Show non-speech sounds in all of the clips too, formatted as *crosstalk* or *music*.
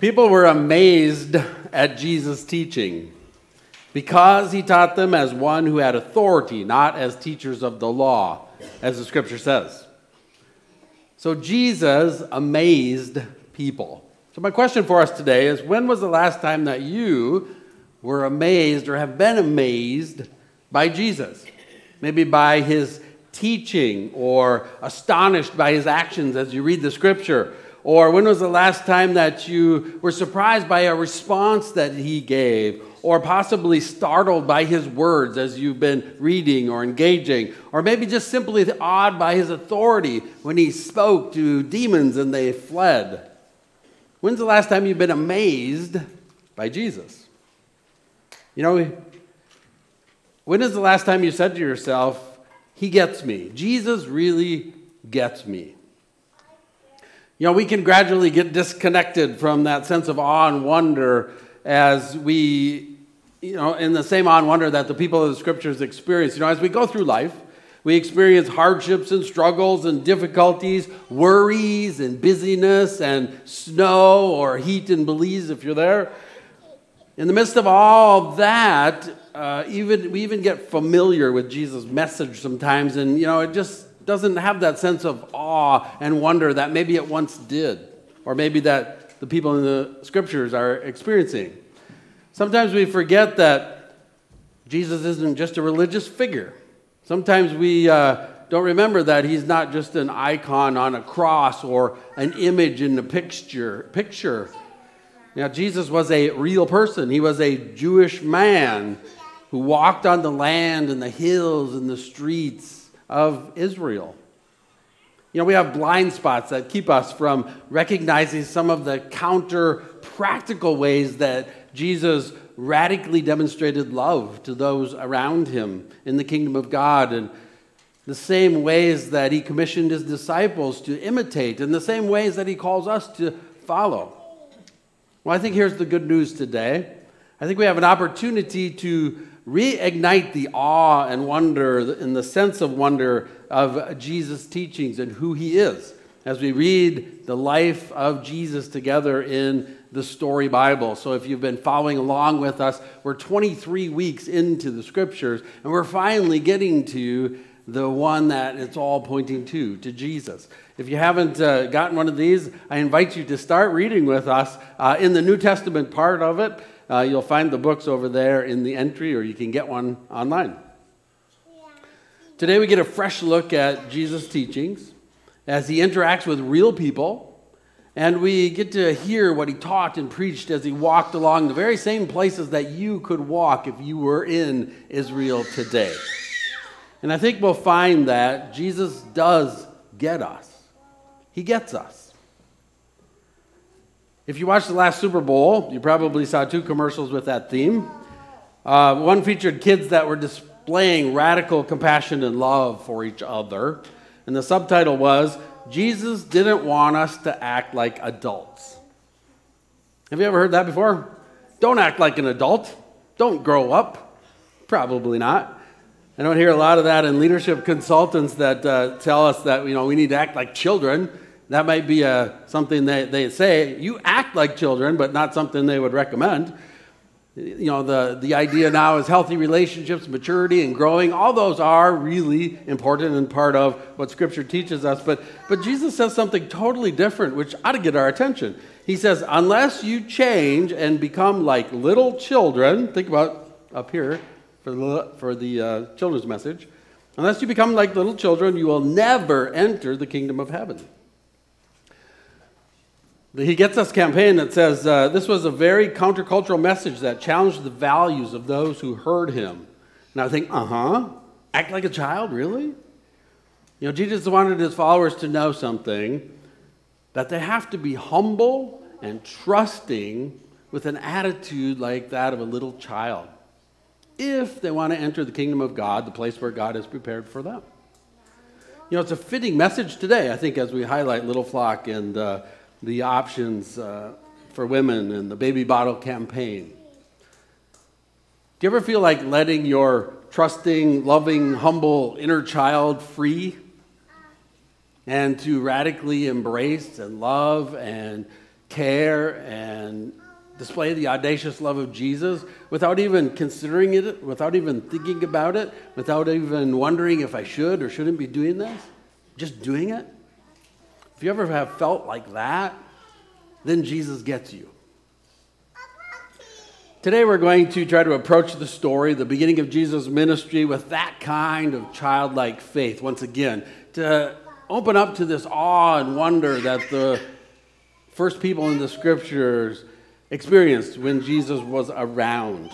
People were amazed at Jesus' teaching because he taught them as one who had authority, not as teachers of the law, as the scripture says. So Jesus amazed people. So, my question for us today is when was the last time that you were amazed or have been amazed by Jesus? Maybe by his teaching or astonished by his actions as you read the scripture or when was the last time that you were surprised by a response that he gave? Or possibly startled by his words as you've been reading or engaging? Or maybe just simply awed by his authority when he spoke to demons and they fled? When's the last time you've been amazed by Jesus? You know, when is the last time you said to yourself, He gets me? Jesus really gets me. You know, we can gradually get disconnected from that sense of awe and wonder as we, you know, in the same awe and wonder that the people of the scriptures experience. You know, as we go through life, we experience hardships and struggles and difficulties, worries and busyness and snow or heat in Belize if you're there. In the midst of all of that, uh, even we even get familiar with Jesus' message sometimes, and you know, it just doesn't have that sense of awe and wonder that maybe it once did, or maybe that the people in the scriptures are experiencing. Sometimes we forget that Jesus isn't just a religious figure. Sometimes we uh, don't remember that he's not just an icon on a cross or an image in a picture. Picture. Now, Jesus was a real person. He was a Jewish man who walked on the land and the hills and the streets of Israel. You know, we have blind spots that keep us from recognizing some of the counter practical ways that Jesus radically demonstrated love to those around him in the kingdom of God and the same ways that he commissioned his disciples to imitate and the same ways that he calls us to follow. Well, I think here's the good news today. I think we have an opportunity to reignite the awe and wonder and the sense of wonder of Jesus' teachings and who he is as we read the life of Jesus together in the story Bible. So, if you've been following along with us, we're 23 weeks into the scriptures, and we're finally getting to the one that it's all pointing to, to Jesus. If you haven't uh, gotten one of these, I invite you to start reading with us uh, in the New Testament part of it. Uh, you'll find the books over there in the entry, or you can get one online. Today, we get a fresh look at Jesus' teachings as he interacts with real people, and we get to hear what he taught and preached as he walked along the very same places that you could walk if you were in Israel today. And I think we'll find that Jesus does get us, he gets us. If you watched the last Super Bowl, you probably saw two commercials with that theme. Uh, one featured kids that were displaying radical compassion and love for each other. And the subtitle was Jesus didn't want us to act like adults. Have you ever heard that before? Don't act like an adult. Don't grow up. Probably not. I don't hear a lot of that in leadership consultants that uh, tell us that you know we need to act like children. That might be uh, something they, they say. You act like children, but not something they would recommend. You know, the, the idea now is healthy relationships, maturity, and growing. All those are really important and part of what Scripture teaches us. But, but Jesus says something totally different, which ought to get our attention. He says, Unless you change and become like little children, think about up here for the, for the uh, children's message. Unless you become like little children, you will never enter the kingdom of heaven. He Gets Us campaign that says uh, this was a very countercultural message that challenged the values of those who heard him. And I think, uh huh, act like a child, really? You know, Jesus wanted his followers to know something that they have to be humble and trusting with an attitude like that of a little child if they want to enter the kingdom of God, the place where God has prepared for them. You know, it's a fitting message today, I think, as we highlight Little Flock and. Uh, the options uh, for women and the baby bottle campaign. Do you ever feel like letting your trusting, loving, humble inner child free and to radically embrace and love and care and display the audacious love of Jesus without even considering it, without even thinking about it, without even wondering if I should or shouldn't be doing this? Just doing it? If you ever have felt like that, then Jesus gets you. Today we're going to try to approach the story, the beginning of Jesus' ministry, with that kind of childlike faith, once again, to open up to this awe and wonder that the first people in the scriptures experienced when Jesus was around.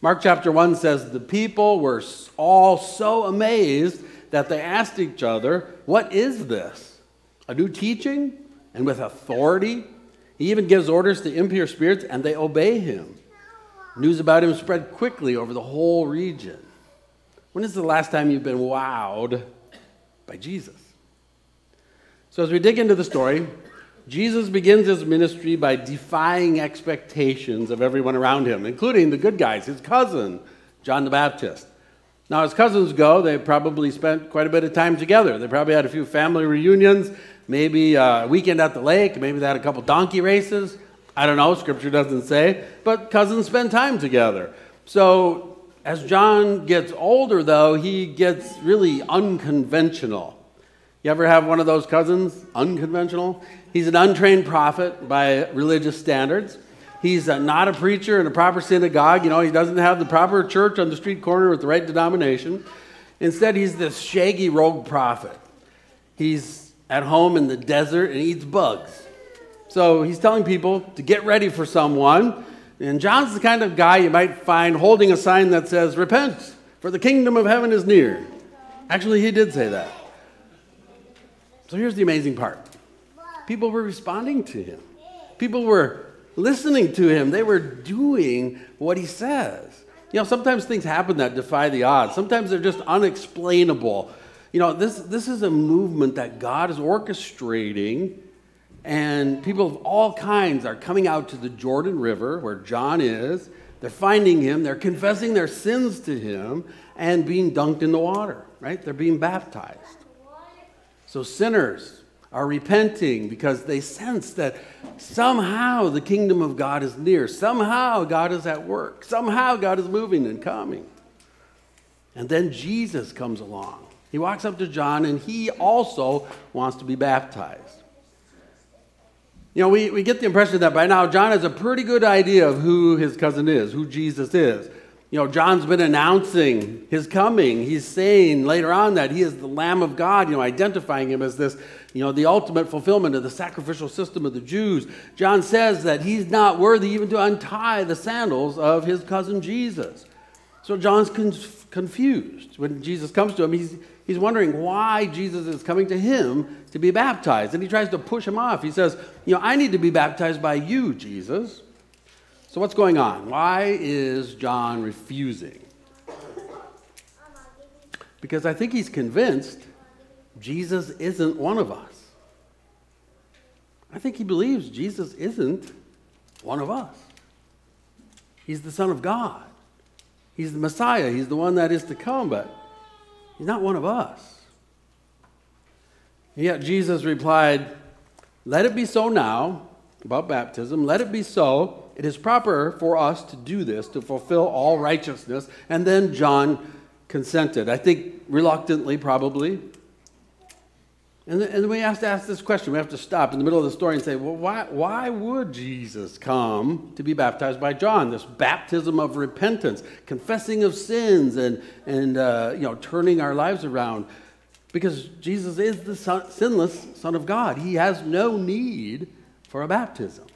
Mark chapter 1 says, The people were all so amazed that they asked each other, What is this? A new teaching and with authority? He even gives orders to impure spirits and they obey him. News about him spread quickly over the whole region. When is the last time you've been wowed by Jesus? So, as we dig into the story, Jesus begins his ministry by defying expectations of everyone around him, including the good guys, his cousin, John the Baptist. Now, as cousins go, they probably spent quite a bit of time together. They probably had a few family reunions, maybe a weekend at the lake, maybe they had a couple donkey races. I don't know, scripture doesn't say, but cousins spend time together. So as John gets older, though, he gets really unconventional. You ever have one of those cousins, unconventional? He's an untrained prophet by religious standards. He's a, not a preacher in a proper synagogue. You know, he doesn't have the proper church on the street corner with the right denomination. Instead, he's this shaggy rogue prophet. He's at home in the desert and eats bugs. So he's telling people to get ready for someone. And John's the kind of guy you might find holding a sign that says, Repent, for the kingdom of heaven is near. Actually, he did say that. So here's the amazing part people were responding to him, people were listening to him, they were doing what he says. You know, sometimes things happen that defy the odds, sometimes they're just unexplainable. You know, this, this is a movement that God is orchestrating and people of all kinds are coming out to the Jordan River where John is. They're finding him, they're confessing their sins to him, and being dunked in the water, right? They're being baptized. So sinners are repenting because they sense that somehow the kingdom of God is near. Somehow God is at work. Somehow God is moving and coming. And then Jesus comes along. He walks up to John and he also wants to be baptized. You know, we, we get the impression that by now John has a pretty good idea of who his cousin is, who Jesus is. You know, John's been announcing his coming. He's saying later on that he is the Lamb of God, you know, identifying him as this, you know, the ultimate fulfillment of the sacrificial system of the Jews. John says that he's not worthy even to untie the sandals of his cousin Jesus. So John's confused. When Jesus comes to him, he's, he's wondering why Jesus is coming to him to be baptized. And he tries to push him off. He says, You know, I need to be baptized by you, Jesus. So what's going on? Why is John refusing? Because I think he's convinced Jesus isn't one of us. I think he believes Jesus isn't one of us. He's the Son of God. He's the Messiah. He's the one that is to come, but He's not one of us. And yet Jesus replied, Let it be so now, about baptism, let it be so. It is proper for us to do this, to fulfill all righteousness. And then John consented. I think reluctantly, probably. And, then we have to ask this question. We have to stop in the middle of the story and say, well, why, why would Jesus come to be baptized by John? This baptism of repentance, confessing of sins, and, and uh, you know, turning our lives around. Because Jesus is the son, sinless Son of God. He has no need for a baptism.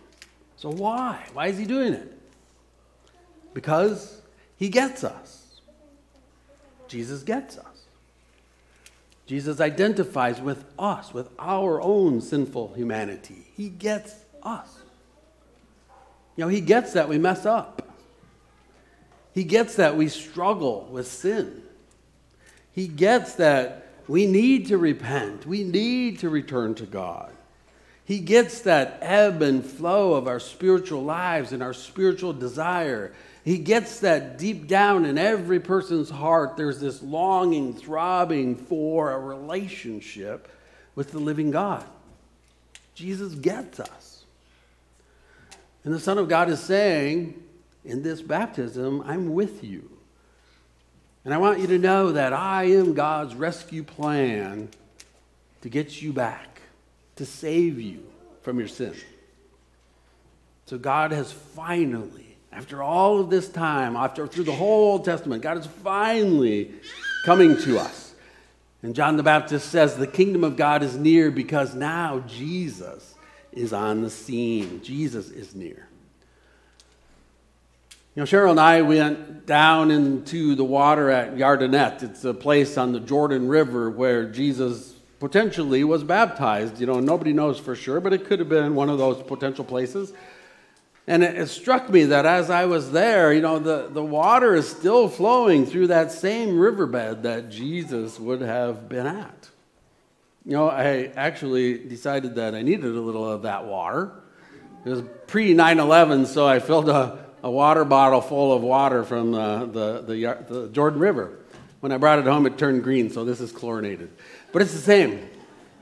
So why? Why is he doing it? Because he gets us. Jesus gets us. Jesus identifies with us, with our own sinful humanity. He gets us. You know, He gets that we mess up. He gets that we struggle with sin. He gets that we need to repent. We need to return to God. He gets that ebb and flow of our spiritual lives and our spiritual desire. He gets that deep down in every person's heart, there's this longing, throbbing for a relationship with the living God. Jesus gets us. And the Son of God is saying, in this baptism, I'm with you. And I want you to know that I am God's rescue plan to get you back, to save you from your sin. So God has finally, after all of this time, after through the whole Old Testament, God is finally coming to us. And John the Baptist says the kingdom of God is near because now Jesus is on the scene. Jesus is near. You know, Cheryl and I went down into the water at Yardenit. It's a place on the Jordan River where Jesus potentially was baptized. You know, nobody knows for sure, but it could have been one of those potential places. And it, it, struck me that as I was there, you know, the, the water is still flowing through that same riverbed that Jesus would have been at. You know, I actually decided that I needed a little of that water. It was pre 9 11, so I filled a, a water bottle full of water from the, the, the, the Jordan River. When I brought it home, it turned green, so this is chlorinated. But it's the same.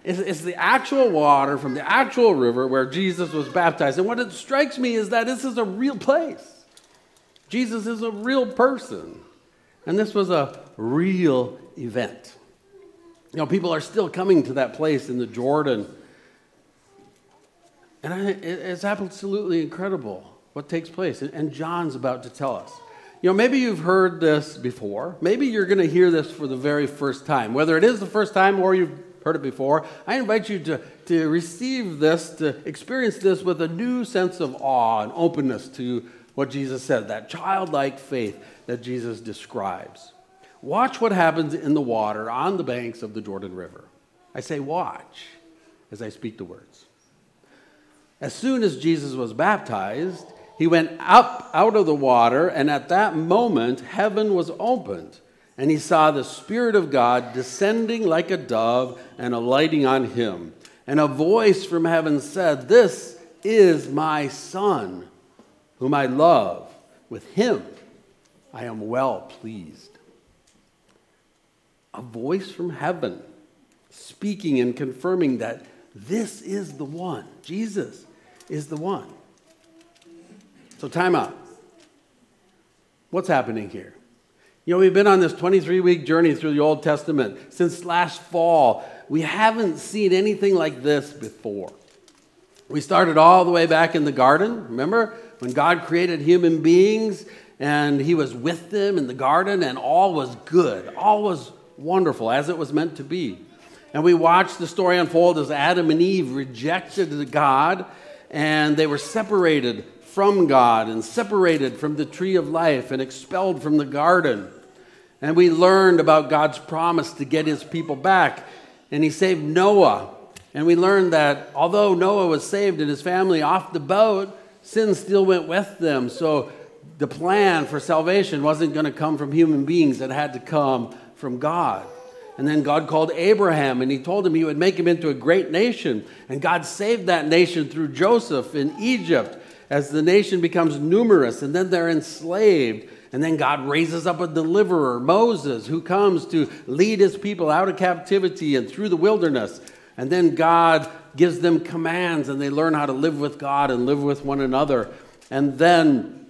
It's, it's the actual water from the actual river where Jesus was baptized. And what it strikes me is that this is a real place. Jesus is a real person. And this was a real event. You know, people are still coming to that place in the Jordan. And I, it's absolutely incredible what takes place. And John's about to tell us. You know, maybe you've heard this before. Maybe you're going to hear this for the very first time. Whether it is the first time or you've heard it before, I invite you to, to receive this, to experience this with a new sense of awe and openness to what Jesus said, that childlike faith that Jesus describes. Watch what happens in the water on the banks of the Jordan River. I say, watch as I speak the words. As soon as Jesus was baptized, he went up out of the water, and at that moment, heaven was opened and he saw the Spirit of God descending like a dove and alighting on him. And a voice from heaven said, This is my Son, whom I love. With him I am well pleased. A voice from heaven speaking and confirming that this is the one. Jesus is the one. So, time out. What's happening here? You know, we've been on this 23 week journey through the Old Testament since last fall. We haven't seen anything like this before. We started all the way back in the garden, remember? When God created human beings and He was with them in the garden, and all was good, all was wonderful as it was meant to be. And we watched the story unfold as Adam and Eve rejected God and they were separated from God and separated from the tree of life and expelled from the garden. And we learned about God's promise to get his people back. And he saved Noah. And we learned that although Noah was saved and his family off the boat, sin still went with them. So the plan for salvation wasn't going to come from human beings, it had to come from God. And then God called Abraham and he told him he would make him into a great nation. And God saved that nation through Joseph in Egypt as the nation becomes numerous and then they're enslaved. And then God raises up a deliverer, Moses, who comes to lead his people out of captivity and through the wilderness. And then God gives them commands and they learn how to live with God and live with one another. And then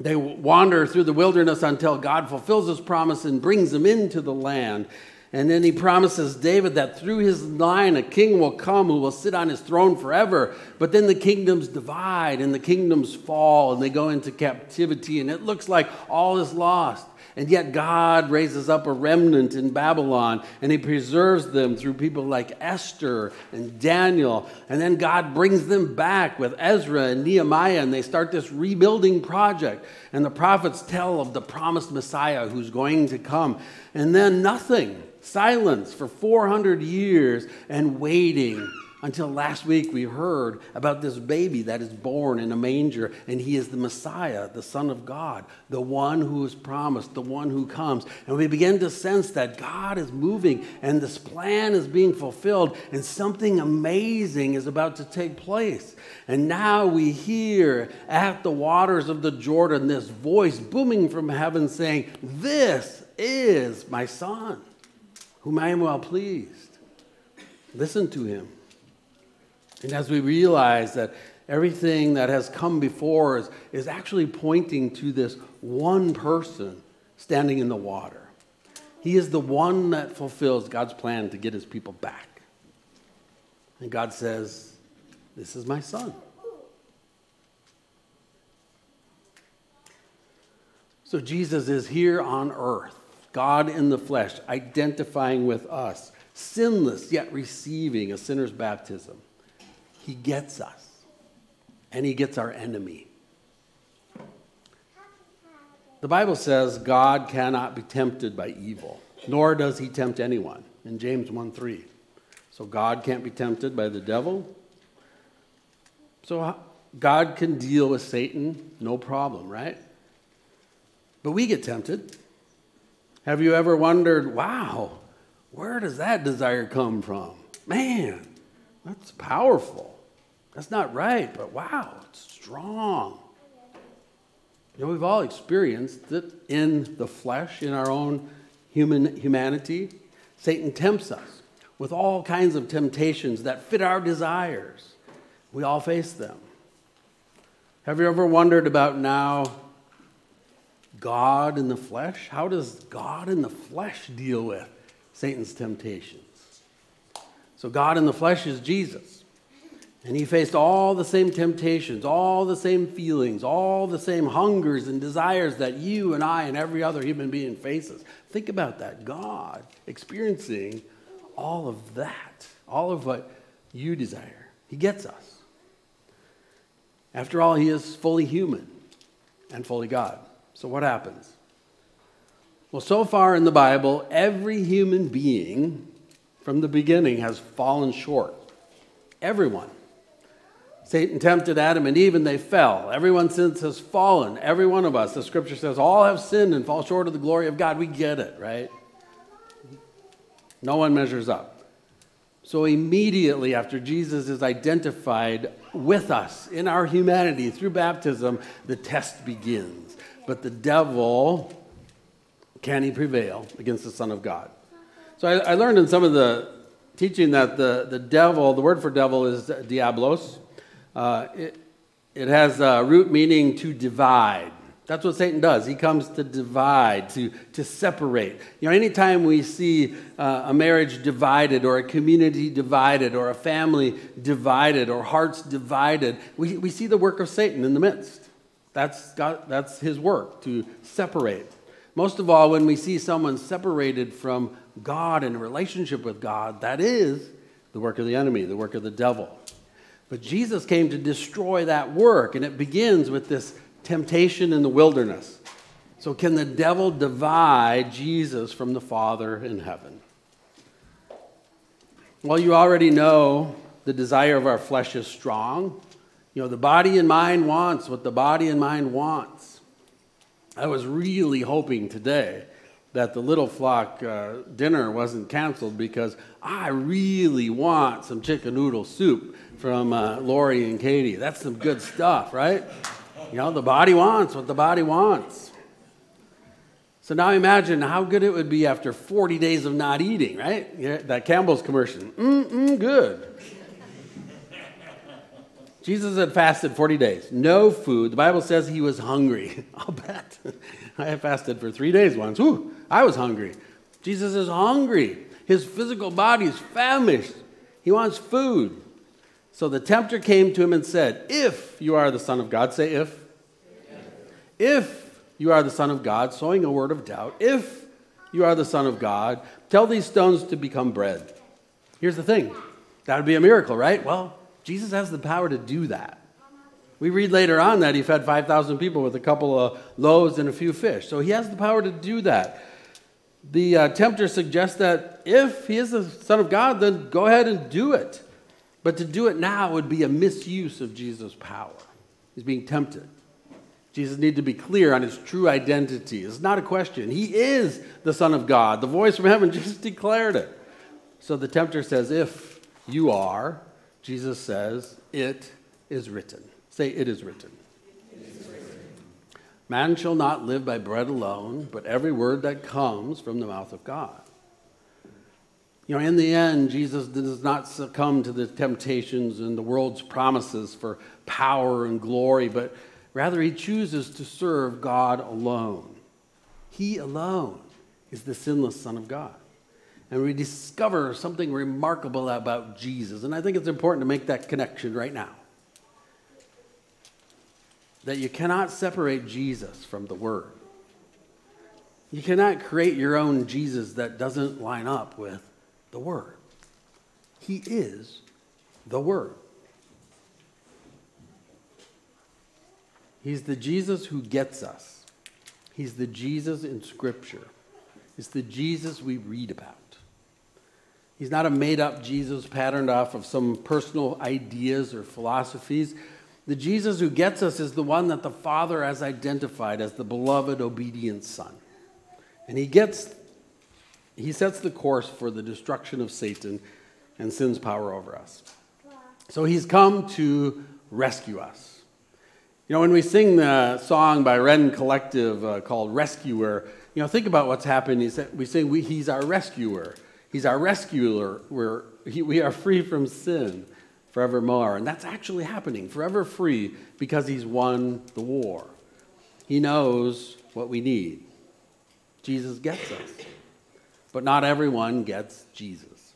they wander through the wilderness until God fulfills his promise and brings them into the land. And then he promises David that through his line a king will come who will sit on his throne forever. But then the kingdoms divide and the kingdoms fall and they go into captivity, and it looks like all is lost. And yet God raises up a remnant in Babylon and he preserves them through people like Esther and Daniel. And then God brings them back with Ezra and Nehemiah and they start this rebuilding project. And the prophets tell of the promised Messiah who's going to come. And then nothing silence for 400 years and waiting until last week we heard about this baby that is born in a manger and he is the Messiah, the Son of God, the one who is promised, the one who comes. And we begin to sense that God is moving and this plan is being fulfilled and something amazing is about to take place. And now we hear at the waters of the Jordan this voice booming from heaven saying, This is my son whom I am well pleased. Listen to him. And as we realize that everything that has come before is, is actually pointing to this one person standing in the water. He is the one that fulfills God's plan to get his people back. And God says, This is my son. So Jesus is here on earth, God in the flesh, identifying with us, sinless yet receiving a sinner's baptism. He gets us, and he gets our enemy. The Bible says God cannot be tempted by evil, nor does he tempt anyone in James 1 3. So God can't be tempted by the devil. So God can deal with Satan, no problem, right? But we get tempted. Have you ever wondered, wow, where does that desire come from? Man, that's powerful. That's not right, but wow, it's strong. You know, we've all experienced it in the flesh, in our own human humanity. Satan tempts us with all kinds of temptations that fit our desires. We all face them. Have you ever wondered about now God in the flesh? How does God in the flesh deal with Satan's temptations? So, God in the flesh is Jesus. And he faced all the same temptations, all the same feelings, all the same hungers and desires that you and I and every other human being faces. Think about that. God experiencing all of that, all of what you desire. He gets us. After all, he is fully human and fully God. So, what happens? Well, so far in the Bible, every human being from the beginning has fallen short. Everyone. Satan tempted Adam and Eve and they fell. Everyone since has fallen. Every one of us. The scripture says all have sinned and fall short of the glory of God. We get it, right? No one measures up. So immediately after Jesus is identified with us in our humanity through baptism, the test begins. But the devil, can he prevail against the Son of God? So I, I learned in some of the teaching that the, the devil, the word for devil is diablos. Uh, it, it has a root meaning to divide. That's what Satan does. He comes to divide, to, to separate. You know, anytime we see uh, a marriage divided, or a community divided, or a family divided, or hearts divided, we, we see the work of Satan in the midst. That's, God, that's his work, to separate. Most of all, when we see someone separated from God in a relationship with God, that is the work of the enemy, the work of the devil. But Jesus came to destroy that work, and it begins with this temptation in the wilderness. So, can the devil divide Jesus from the Father in heaven? Well, you already know the desire of our flesh is strong. You know, the body and mind wants what the body and mind wants. I was really hoping today that the little flock uh, dinner wasn't canceled because I really want some chicken noodle soup from uh, Lori and Katie. That's some good stuff, right? You know, the body wants what the body wants. So now imagine how good it would be after 40 days of not eating, right? Yeah, that Campbell's commercial. Mm-mm, good. Jesus had fasted 40 days, no food. The Bible says he was hungry. *laughs* I'll bet. I fasted for three days once. I was hungry. Jesus is hungry. His physical body is famished. He wants food. So the tempter came to him and said, If you are the Son of God, say if. If you are the Son of God, sowing a word of doubt, if you are the Son of God, tell these stones to become bread. Here's the thing that would be a miracle, right? Well, Jesus has the power to do that. We read later on that he fed 5,000 people with a couple of loaves and a few fish. So he has the power to do that. The uh, tempter suggests that if he is the Son of God, then go ahead and do it. But to do it now would be a misuse of Jesus' power. He's being tempted. Jesus needs to be clear on his true identity. It's not a question. He is the Son of God. The voice from heaven *laughs* just declared it. So the tempter says, If you are, Jesus says, It is written. Say, It is written. Man shall not live by bread alone, but every word that comes from the mouth of God. You know, in the end, Jesus does not succumb to the temptations and the world's promises for power and glory, but rather he chooses to serve God alone. He alone is the sinless Son of God. And we discover something remarkable about Jesus. And I think it's important to make that connection right now. That you cannot separate Jesus from the Word. You cannot create your own Jesus that doesn't line up with the Word. He is the Word. He's the Jesus who gets us. He's the Jesus in Scripture. It's the Jesus we read about. He's not a made up Jesus patterned off of some personal ideas or philosophies. The Jesus who gets us is the one that the Father has identified as the beloved, obedient Son. And he gets he sets the course for the destruction of Satan and sin's power over us. So he's come to rescue us. You know, when we sing the song by Rend Collective uh, called Rescuer, you know, think about what's happened. we sing, we, He's our rescuer. He's our rescuer. We're, he, we are free from sin forevermore. And that's actually happening, forever free, because He's won the war. He knows what we need. Jesus gets us. But not everyone gets Jesus.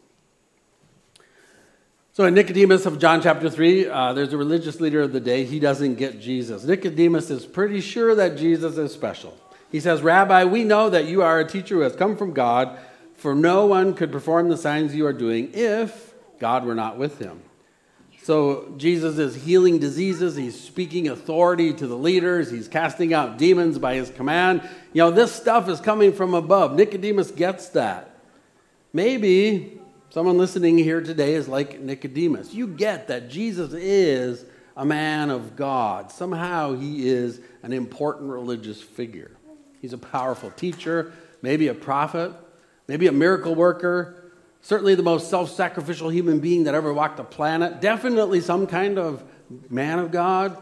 So in Nicodemus of John chapter 3, uh, there's a religious leader of the day. He doesn't get Jesus. Nicodemus is pretty sure that Jesus is special. He says, Rabbi, we know that you are a teacher who has come from God, for no one could perform the signs you are doing if God were not with him. So Jesus is healing diseases. He's speaking authority to the leaders. He's casting out demons by his command. You know, this stuff is coming from above. Nicodemus gets that. Maybe someone listening here today is like Nicodemus. You get that Jesus is a man of God. Somehow he is an important religious figure. He's a powerful teacher, maybe a prophet, maybe a miracle worker, certainly the most self sacrificial human being that ever walked the planet, definitely some kind of man of God,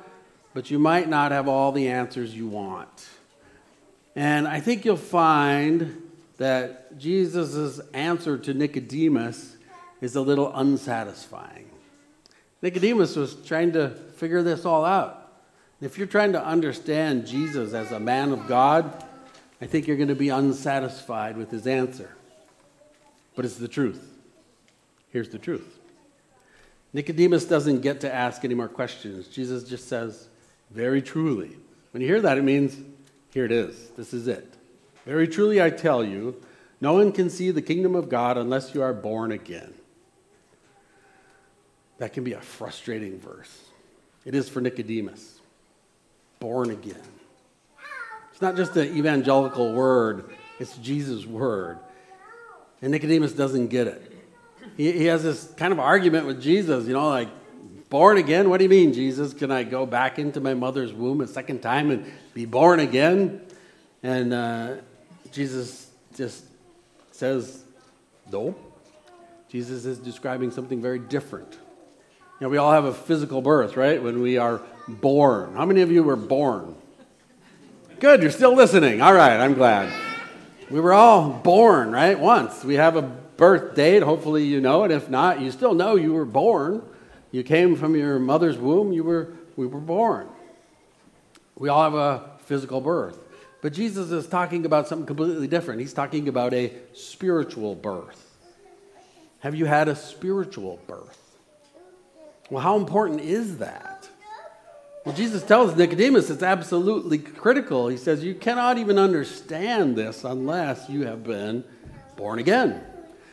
but you might not have all the answers you want. And I think you'll find that Jesus' answer to Nicodemus is a little unsatisfying. Nicodemus was trying to figure this all out. If you're trying to understand Jesus as a man of God, I think you're going to be unsatisfied with his answer but it's the truth. Here's the truth Nicodemus doesn't get to ask any more questions. Jesus just says, Very truly. When you hear that, it means, Here it is. This is it. Very truly, I tell you, no one can see the kingdom of God unless you are born again. That can be a frustrating verse. It is for Nicodemus. Born again. Not just an evangelical word, it's Jesus' word. And Nicodemus doesn't get it. He, he has this kind of argument with Jesus, you know, like, born again? What do you mean, Jesus? Can I go back into my mother's womb a second time and be born again? And uh, Jesus just says, no. Jesus is describing something very different. You know, we all have a physical birth, right? When we are born. How many of you were born? Good, you're still listening. All right, I'm glad. We were all born, right? Once. We have a birth date. Hopefully, you know it. If not, you still know you were born. You came from your mother's womb. You were, we were born. We all have a physical birth. But Jesus is talking about something completely different. He's talking about a spiritual birth. Have you had a spiritual birth? Well, how important is that? Well, Jesus tells Nicodemus it's absolutely critical. He says, You cannot even understand this unless you have been born again.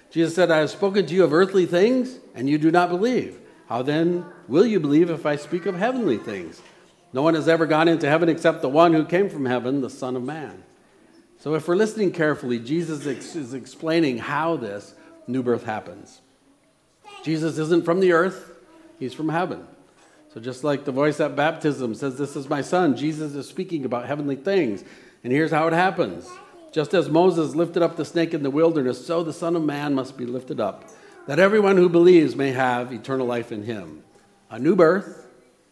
Jesus said, I have spoken to you of earthly things, and you do not believe. How then will you believe if I speak of heavenly things? No one has ever gone into heaven except the one who came from heaven, the Son of Man. So, if we're listening carefully, Jesus is explaining how this new birth happens. Jesus isn't from the earth, he's from heaven. So, just like the voice at baptism says, This is my son, Jesus is speaking about heavenly things. And here's how it happens Just as Moses lifted up the snake in the wilderness, so the Son of Man must be lifted up, that everyone who believes may have eternal life in him. A new birth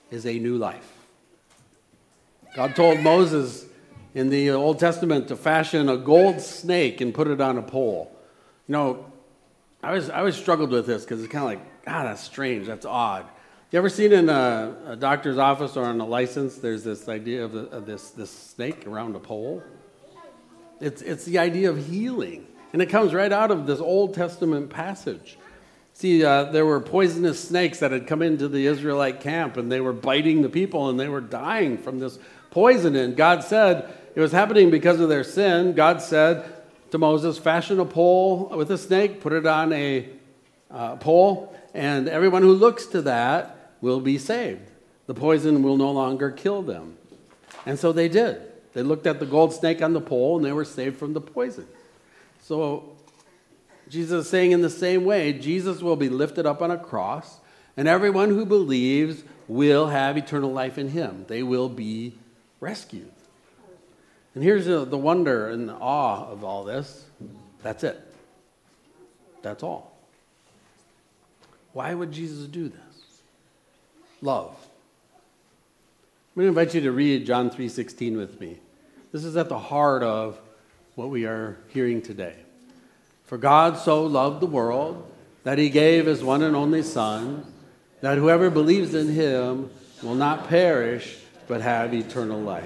is a new life. God told Moses in the Old Testament to fashion a gold snake and put it on a pole. You know, I always, I always struggled with this because it's kind of like, God, that's strange. That's odd. You ever seen in a, a doctor's office or on a license, there's this idea of, of this, this snake around a pole? It's, it's the idea of healing. And it comes right out of this Old Testament passage. See, uh, there were poisonous snakes that had come into the Israelite camp and they were biting the people and they were dying from this poison. And God said it was happening because of their sin. God said to Moses, Fashion a pole with a snake, put it on a uh, pole, and everyone who looks to that will be saved. The poison will no longer kill them. And so they did. They looked at the gold snake on the pole and they were saved from the poison. So Jesus is saying in the same way, Jesus will be lifted up on a cross, and everyone who believes will have eternal life in him. They will be rescued. And here's the, wonder and the awe of all this that's it. That's all. Why would Jesus do this? Love. I'm going to invite you to read John 3:16 with me. This is at the heart of what we are hearing today. For God so loved the world that he gave his one and only Son, that whoever believes in him will not perish, but have eternal life.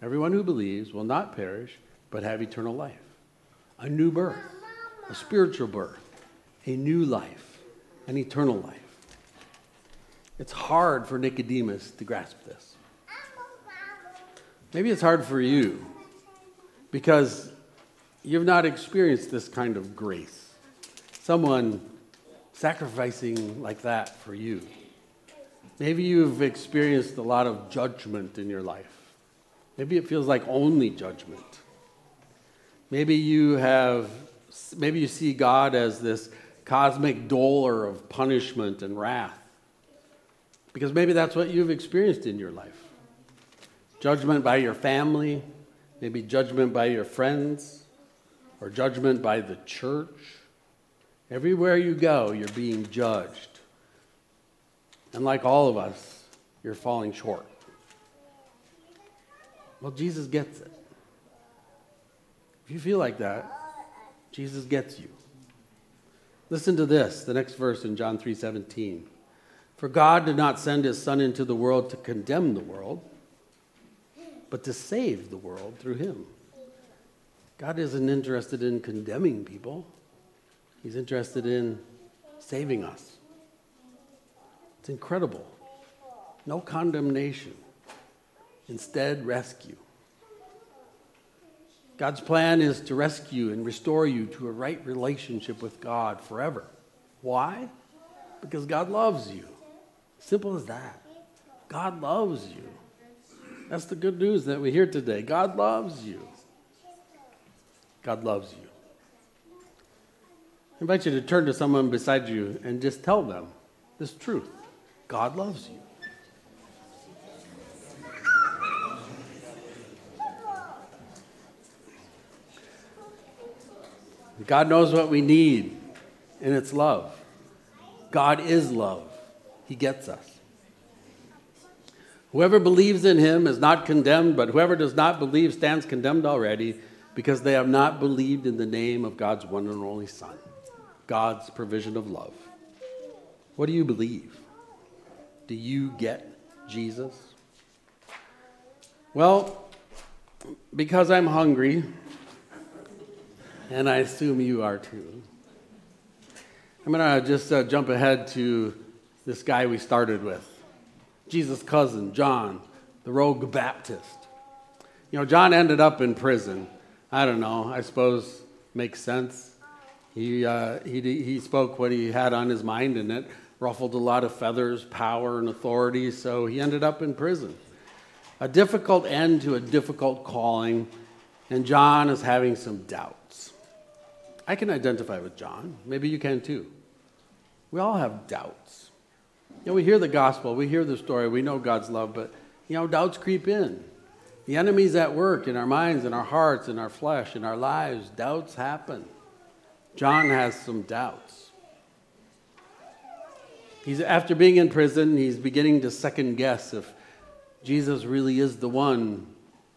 Everyone who believes will not perish, but have eternal life. A new birth, a spiritual birth, a new life, an eternal life. It's hard for Nicodemus to grasp this. Maybe it's hard for you because you've not experienced this kind of grace. Someone sacrificing like that for you. Maybe you've experienced a lot of judgment in your life. Maybe it feels like only judgment. Maybe you have maybe you see God as this cosmic doler of punishment and wrath. Because maybe that's what you've experienced in your life judgment by your family, maybe judgment by your friends, or judgment by the church. Everywhere you go, you're being judged. And like all of us, you're falling short. Well, Jesus gets it. If you feel like that, Jesus gets you. Listen to this, the next verse in John 3:17. For God did not send his son into the world to condemn the world, but to save the world through him. God isn't interested in condemning people, He's interested in saving us. It's incredible. No condemnation, instead, rescue. God's plan is to rescue and restore you to a right relationship with God forever. Why? Because God loves you. Simple as that. God loves you. That's the good news that we hear today. God loves you. God loves you. I invite you to turn to someone beside you and just tell them this truth God loves you. God knows what we need, and it's love. God is love. He gets us. Whoever believes in him is not condemned, but whoever does not believe stands condemned already because they have not believed in the name of God's one and only Son, God's provision of love. What do you believe? Do you get Jesus? Well, because I'm hungry, and I assume you are too, I'm going to just uh, jump ahead to this guy we started with. Jesus' cousin, John, the rogue Baptist. You know, John ended up in prison. I don't know, I suppose makes sense. He, uh, he, he spoke what he had on his mind, and it ruffled a lot of feathers, power, and authority, so he ended up in prison. A difficult end to a difficult calling, and John is having some doubts. I can identify with John. Maybe you can too. We all have doubts. You know, we hear the gospel, we hear the story, we know God's love, but, you know, doubts creep in. The enemy's at work in our minds, in our hearts, in our flesh, in our lives. Doubts happen. John has some doubts. He's, after being in prison, he's beginning to second guess if Jesus really is the one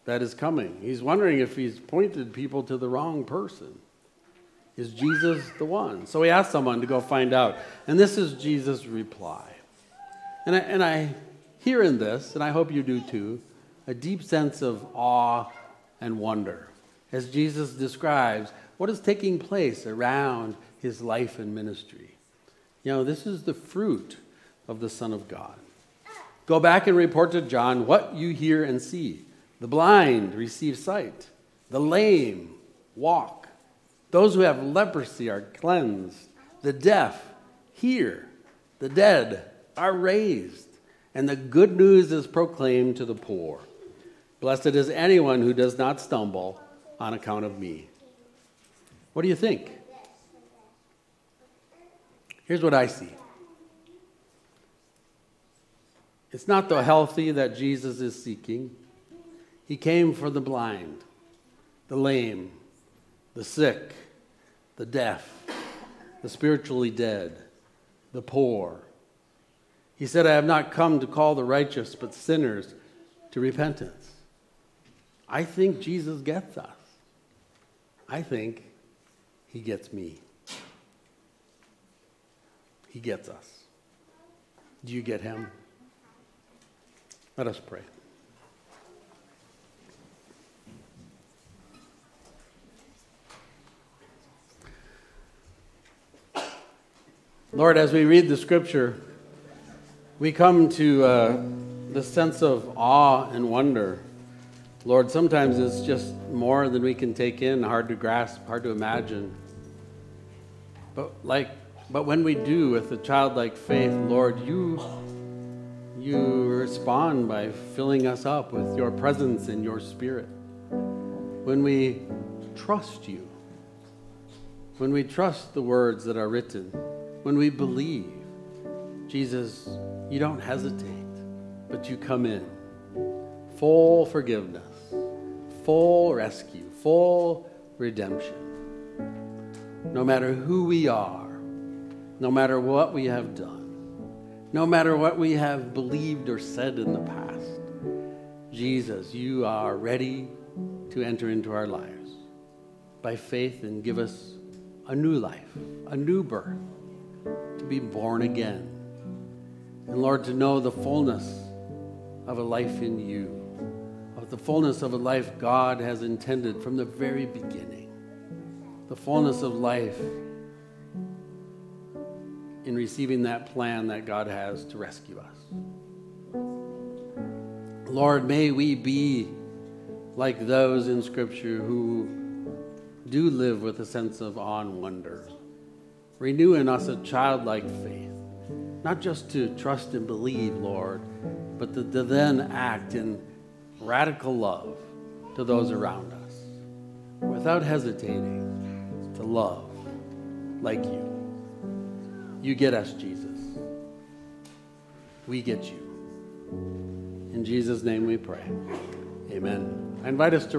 that is coming. He's wondering if he's pointed people to the wrong person. Is Jesus the one? So we asked someone to go find out. And this is Jesus' reply. And I, and I hear in this, and I hope you do too, a deep sense of awe and wonder as Jesus describes what is taking place around his life and ministry. You know, this is the fruit of the Son of God. Go back and report to John what you hear and see. The blind receive sight, the lame walk, those who have leprosy are cleansed, the deaf hear, the dead are raised, and the good news is proclaimed to the poor. Blessed is anyone who does not stumble on account of me. What do you think? Here's what I see it's not the healthy that Jesus is seeking, He came for the blind, the lame, the sick, the deaf, the spiritually dead, the poor. He said, I have not come to call the righteous, but sinners to repentance. I think Jesus gets us. I think he gets me. He gets us. Do you get him? Let us pray. Lord, as we read the scripture, we come to uh, the sense of awe and wonder. Lord, sometimes it's just more than we can take in, hard to grasp, hard to imagine. But like but when we do with a childlike faith, Lord, you you respond by filling us up with your presence and your spirit. When we trust you, when we trust the words that are written, when we believe, Jesus, you don't hesitate, but you come in. Full forgiveness, full rescue, full redemption. No matter who we are, no matter what we have done, no matter what we have believed or said in the past, Jesus, you are ready to enter into our lives by faith and give us a new life, a new birth to be born again. And Lord, to know the fullness of a life in you, of the fullness of a life God has intended from the very beginning, the fullness of life in receiving that plan that God has to rescue us. Lord, may we be like those in Scripture who do live with a sense of awe and wonder Renew in us a childlike faith, not just to trust and believe, Lord, but to, to then act in radical love to those around us without hesitating to love like you. You get us, Jesus. We get you. In Jesus' name we pray. Amen. I invite us to